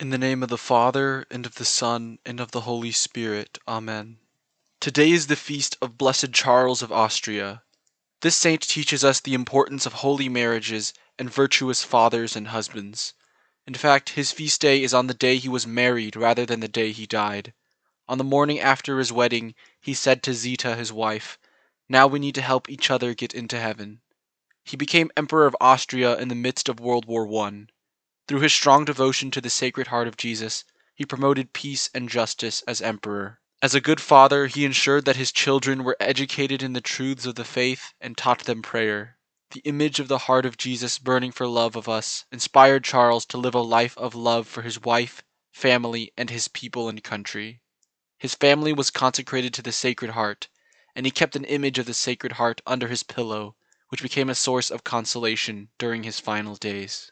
In the name of the Father, and of the Son, and of the Holy Spirit. Amen. Today is the feast of Blessed Charles of Austria. This saint teaches us the importance of holy marriages and virtuous fathers and husbands. In fact, his feast day is on the day he was married rather than the day he died. On the morning after his wedding, he said to Zita, his wife, Now we need to help each other get into heaven. He became Emperor of Austria in the midst of World War I. Through his strong devotion to the Sacred Heart of Jesus, he promoted peace and justice as emperor. As a good father, he ensured that his children were educated in the truths of the faith and taught them prayer. The image of the heart of Jesus burning for love of us inspired Charles to live a life of love for his wife, family, and his people and country. His family was consecrated to the Sacred Heart, and he kept an image of the Sacred Heart under his pillow, which became a source of consolation during his final days.